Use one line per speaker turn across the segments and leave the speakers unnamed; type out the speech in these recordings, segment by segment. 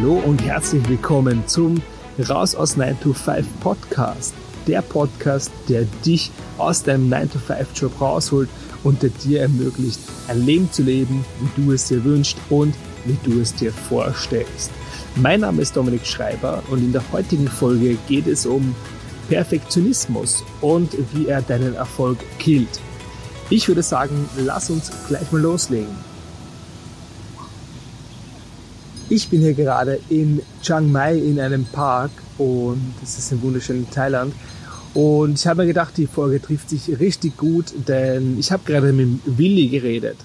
Hallo und herzlich willkommen zum Raus aus 9 to 5 Podcast. Der Podcast, der dich aus deinem 9 to 5 Job rausholt und der dir ermöglicht, ein Leben zu leben, wie du es dir wünschst und wie du es dir vorstellst. Mein Name ist Dominik Schreiber und in der heutigen Folge geht es um Perfektionismus und wie er deinen Erfolg killt. Ich würde sagen, lass uns gleich mal loslegen. Ich bin hier gerade in Chiang Mai in einem Park und das ist ein wunderschönes Thailand. Und ich habe mir gedacht, die Folge trifft sich richtig gut, denn ich habe gerade mit Willi geredet.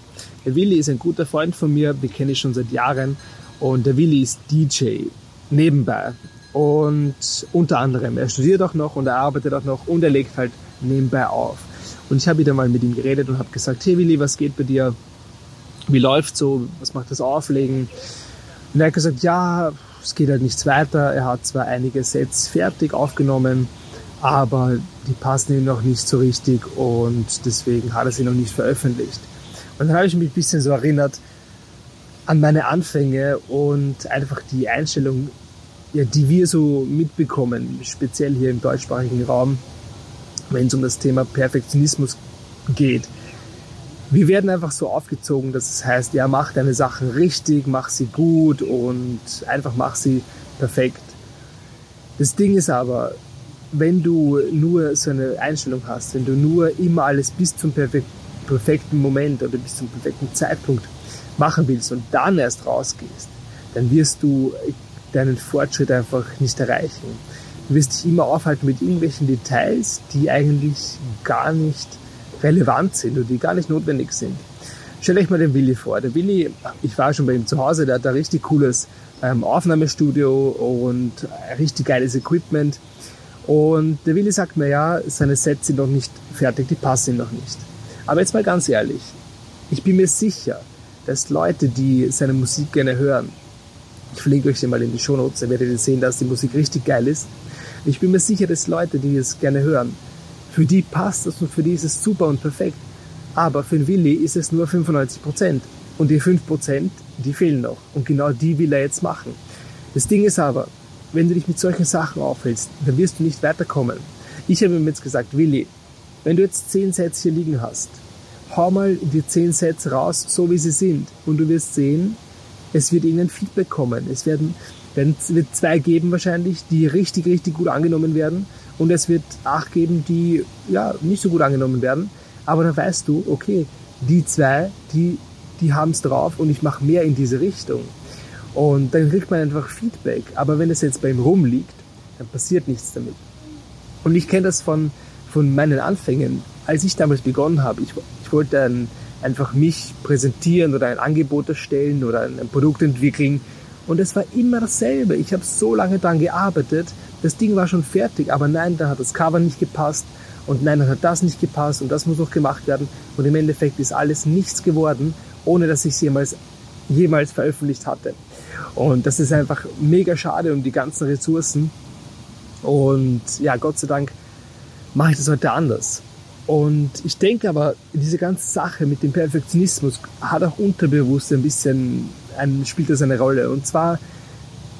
Der Willi ist ein guter Freund von mir, den kenne ich schon seit Jahren und der Willi ist DJ nebenbei. Und unter anderem, er studiert auch noch und er arbeitet auch noch und er legt halt nebenbei auf. Und ich habe wieder mal mit ihm geredet und habe gesagt, hey Willi, was geht bei dir? Wie läuft so? Was macht das Auflegen? Und er hat gesagt, ja, es geht halt nichts weiter. Er hat zwar einige Sets fertig aufgenommen, aber die passen ihm noch nicht so richtig und deswegen hat er sie noch nicht veröffentlicht. Und dann habe ich mich ein bisschen so erinnert an meine Anfänge und einfach die Einstellung, ja, die wir so mitbekommen, speziell hier im deutschsprachigen Raum, wenn es um das Thema Perfektionismus geht wir werden einfach so aufgezogen, dass es heißt, ja, mach deine Sachen richtig, mach sie gut und einfach mach sie perfekt. Das Ding ist aber, wenn du nur so eine Einstellung hast, wenn du nur immer alles bis zum perfekten Moment oder bis zum perfekten Zeitpunkt machen willst und dann erst rausgehst, dann wirst du deinen Fortschritt einfach nicht erreichen. Du wirst dich immer aufhalten mit irgendwelchen Details, die eigentlich gar nicht relevant sind und die gar nicht notwendig sind. Stellt euch mal den Willi vor. Der Willi, ich war schon bei ihm zu Hause, der hat ein richtig cooles ähm, Aufnahmestudio und richtig geiles Equipment. Und der Willi sagt mir, ja, seine Sets sind noch nicht fertig, die passen ihm noch nicht. Aber jetzt mal ganz ehrlich, ich bin mir sicher, dass Leute, die seine Musik gerne hören, ich verlinke euch den mal in die Shownotes, dann werdet ihr sehen, dass die Musik richtig geil ist. Ich bin mir sicher, dass Leute, die es gerne hören, für die passt es und für die ist es super und perfekt. Aber für den Willi ist es nur 95 Prozent. Und die 5 Prozent, die fehlen noch. Und genau die will er jetzt machen. Das Ding ist aber, wenn du dich mit solchen Sachen aufhältst, dann wirst du nicht weiterkommen. Ich habe ihm jetzt gesagt, Willi, wenn du jetzt 10 Sets hier liegen hast, hau mal die 10 Sets raus, so wie sie sind. Und du wirst sehen, es wird ihnen Feedback kommen. Es werden, werden, wird zwei geben wahrscheinlich, die richtig, richtig gut angenommen werden und es wird acht geben, die ja nicht so gut angenommen werden. Aber dann weißt du, okay, die zwei, die, die haben es drauf und ich mache mehr in diese Richtung. Und dann kriegt man einfach Feedback. Aber wenn es jetzt bei ihm rumliegt, dann passiert nichts damit. Und ich kenne das von, von meinen Anfängen. Als ich damals begonnen habe, ich, ich wollte dann einfach mich präsentieren oder ein Angebot erstellen oder ein, Produkt entwickeln. Und es war immer dasselbe. Ich habe so lange daran gearbeitet, das Ding war schon fertig, aber nein, da hat das Cover nicht gepasst und nein, dann hat das nicht gepasst und das muss noch gemacht werden und im Endeffekt ist alles nichts geworden, ohne dass ich es jemals, jemals veröffentlicht hatte. Und das ist einfach mega schade um die ganzen Ressourcen und ja, Gott sei Dank mache ich das heute anders. Und ich denke aber, diese ganze Sache mit dem Perfektionismus hat auch unterbewusst ein bisschen, ein, spielt das eine Rolle. Und zwar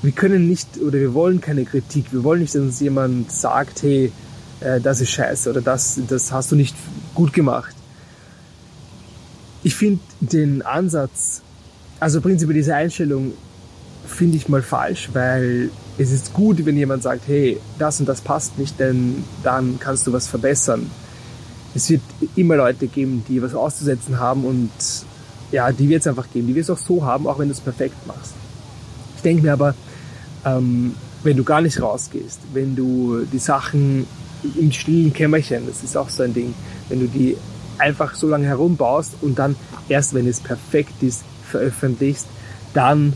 wir können nicht oder wir wollen keine Kritik. Wir wollen nicht, dass uns jemand sagt, hey, äh, das ist scheiße oder das, das hast du nicht gut gemacht. Ich finde den Ansatz, also prinzipiell diese Einstellung, finde ich mal falsch, weil es ist gut, wenn jemand sagt, hey, das und das passt nicht, denn dann kannst du was verbessern. Es wird immer Leute geben, die was auszusetzen haben und ja, die wird es einfach geben. Die wird es auch so haben, auch wenn du es perfekt machst. Ich denke mir aber, ähm, wenn du gar nicht rausgehst, wenn du die Sachen im stillen Kämmerchen, das ist auch so ein Ding, wenn du die einfach so lange herumbaust und dann erst, wenn es perfekt ist, veröffentlichst, dann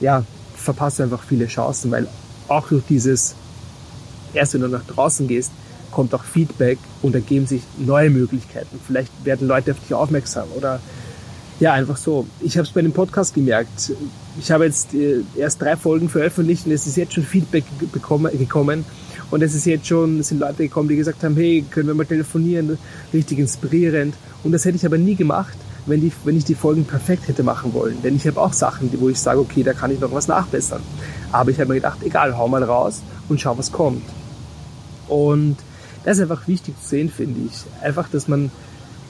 ja, verpasst du einfach viele Chancen, weil auch durch dieses, erst wenn du nach draußen gehst, kommt auch Feedback und ergeben sich neue Möglichkeiten. Vielleicht werden Leute auf dich aufmerksam oder ja, einfach so. Ich habe es bei dem Podcast gemerkt. Ich habe jetzt äh, erst drei Folgen veröffentlicht und es ist jetzt schon Feedback gekommen. Und es ist jetzt schon, es sind Leute gekommen, die gesagt haben, hey, können wir mal telefonieren, richtig inspirierend. Und das hätte ich aber nie gemacht, wenn, die, wenn ich die Folgen perfekt hätte machen wollen. Denn ich habe auch Sachen, wo ich sage, okay, da kann ich noch was nachbessern. Aber ich habe mir gedacht, egal, hau mal raus und schau, was kommt. Und das ist einfach wichtig zu sehen, finde ich. Einfach, dass man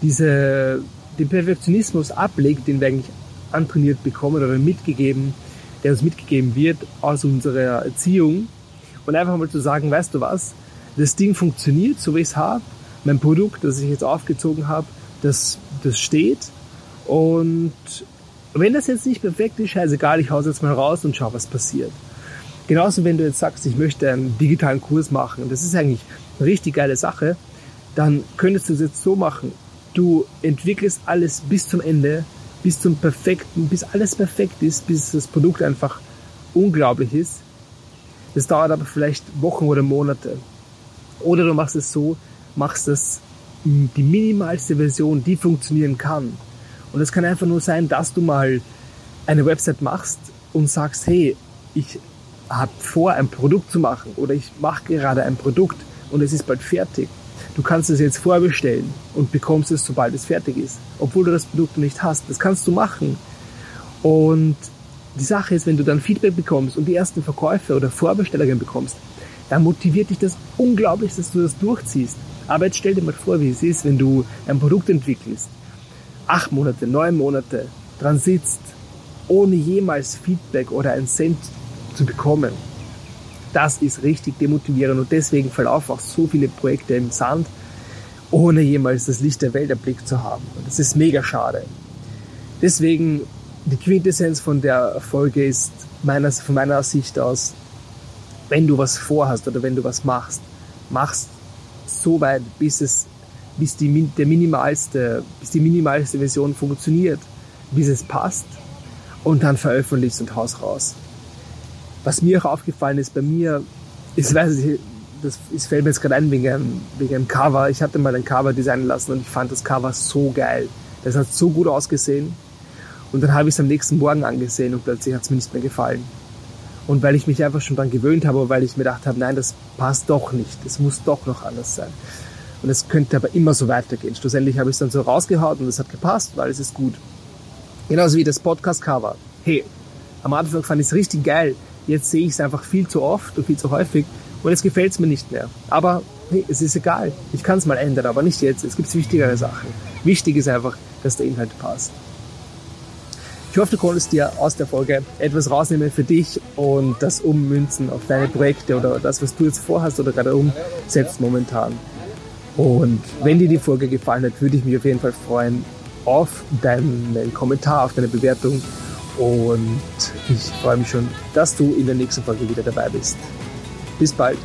diese, den Perfektionismus ablegt, den wir eigentlich antrainiert bekommen oder mitgegeben, der uns mitgegeben wird aus unserer Erziehung. Und einfach mal zu sagen, weißt du was, das Ding funktioniert, so wie ich es habe. Mein Produkt, das ich jetzt aufgezogen habe, das, das steht. Und wenn das jetzt nicht perfekt ist, scheißegal, ich hau's jetzt mal raus und schau, was passiert. Genauso, wenn du jetzt sagst, ich möchte einen digitalen Kurs machen, das ist eigentlich richtig geile Sache, dann könntest du es jetzt so machen. Du entwickelst alles bis zum Ende, bis zum perfekten, bis alles perfekt ist, bis das Produkt einfach unglaublich ist. Das dauert aber vielleicht Wochen oder Monate. Oder du machst es so, machst es die minimalste Version, die funktionieren kann. Und es kann einfach nur sein, dass du mal eine Website machst und sagst, hey, ich habe vor, ein Produkt zu machen oder ich mache gerade ein Produkt und es ist bald fertig. Du kannst es jetzt vorbestellen und bekommst es, sobald es fertig ist, obwohl du das Produkt noch nicht hast. Das kannst du machen. Und die Sache ist, wenn du dann Feedback bekommst und die ersten Verkäufe oder Vorbestellungen bekommst, dann motiviert dich das unglaublich, dass du das durchziehst. Aber jetzt stell dir mal vor, wie es ist, wenn du ein Produkt entwickelst, acht Monate, neun Monate dran sitzt, ohne jemals Feedback oder einen Cent zu bekommen. Das ist richtig demotivierend und deswegen verlaufen auch so viele Projekte im Sand, ohne jemals das Licht der Welt erblickt zu haben. Und das ist mega schade. Deswegen, die Quintessenz von der Folge ist meiner, von meiner Sicht aus, wenn du was vorhast oder wenn du was machst, machst so weit, bis es, bis die, der minimalste, bis die minimalste Version funktioniert, bis es passt und dann veröffentlichst und haus raus. Was mir auch aufgefallen ist, bei mir, ich weiß nicht, das, das fällt mir jetzt gerade ein wegen einem, wegen einem Cover. Ich hatte mal ein Cover designen lassen und ich fand das Cover so geil. Das hat so gut ausgesehen. Und dann habe ich es am nächsten Morgen angesehen und plötzlich hat es mir nicht mehr gefallen. Und weil ich mich einfach schon daran gewöhnt habe, weil ich mir gedacht habe, nein, das passt doch nicht. Es muss doch noch anders sein. Und es könnte aber immer so weitergehen. Schlussendlich habe ich es dann so rausgehauen und es hat gepasst, weil es ist gut. Genauso wie das Podcast-Cover. Hey, am Anfang fand ich es richtig geil. Jetzt sehe ich es einfach viel zu oft und viel zu häufig und jetzt gefällt es mir nicht mehr. Aber hey, es ist egal. Ich kann es mal ändern, aber nicht jetzt. Es gibt wichtigere Sachen. Wichtig ist einfach, dass der Inhalt passt. Ich hoffe, du konntest dir aus der Folge etwas rausnehmen für dich und das ummünzen auf deine Projekte oder das, was du jetzt vorhast oder gerade umsetzt momentan. Und wenn dir die Folge gefallen hat, würde ich mich auf jeden Fall freuen auf deinen Kommentar, auf deine Bewertung und ich freue mich schon, dass du in der nächsten Folge wieder dabei bist. Bis bald.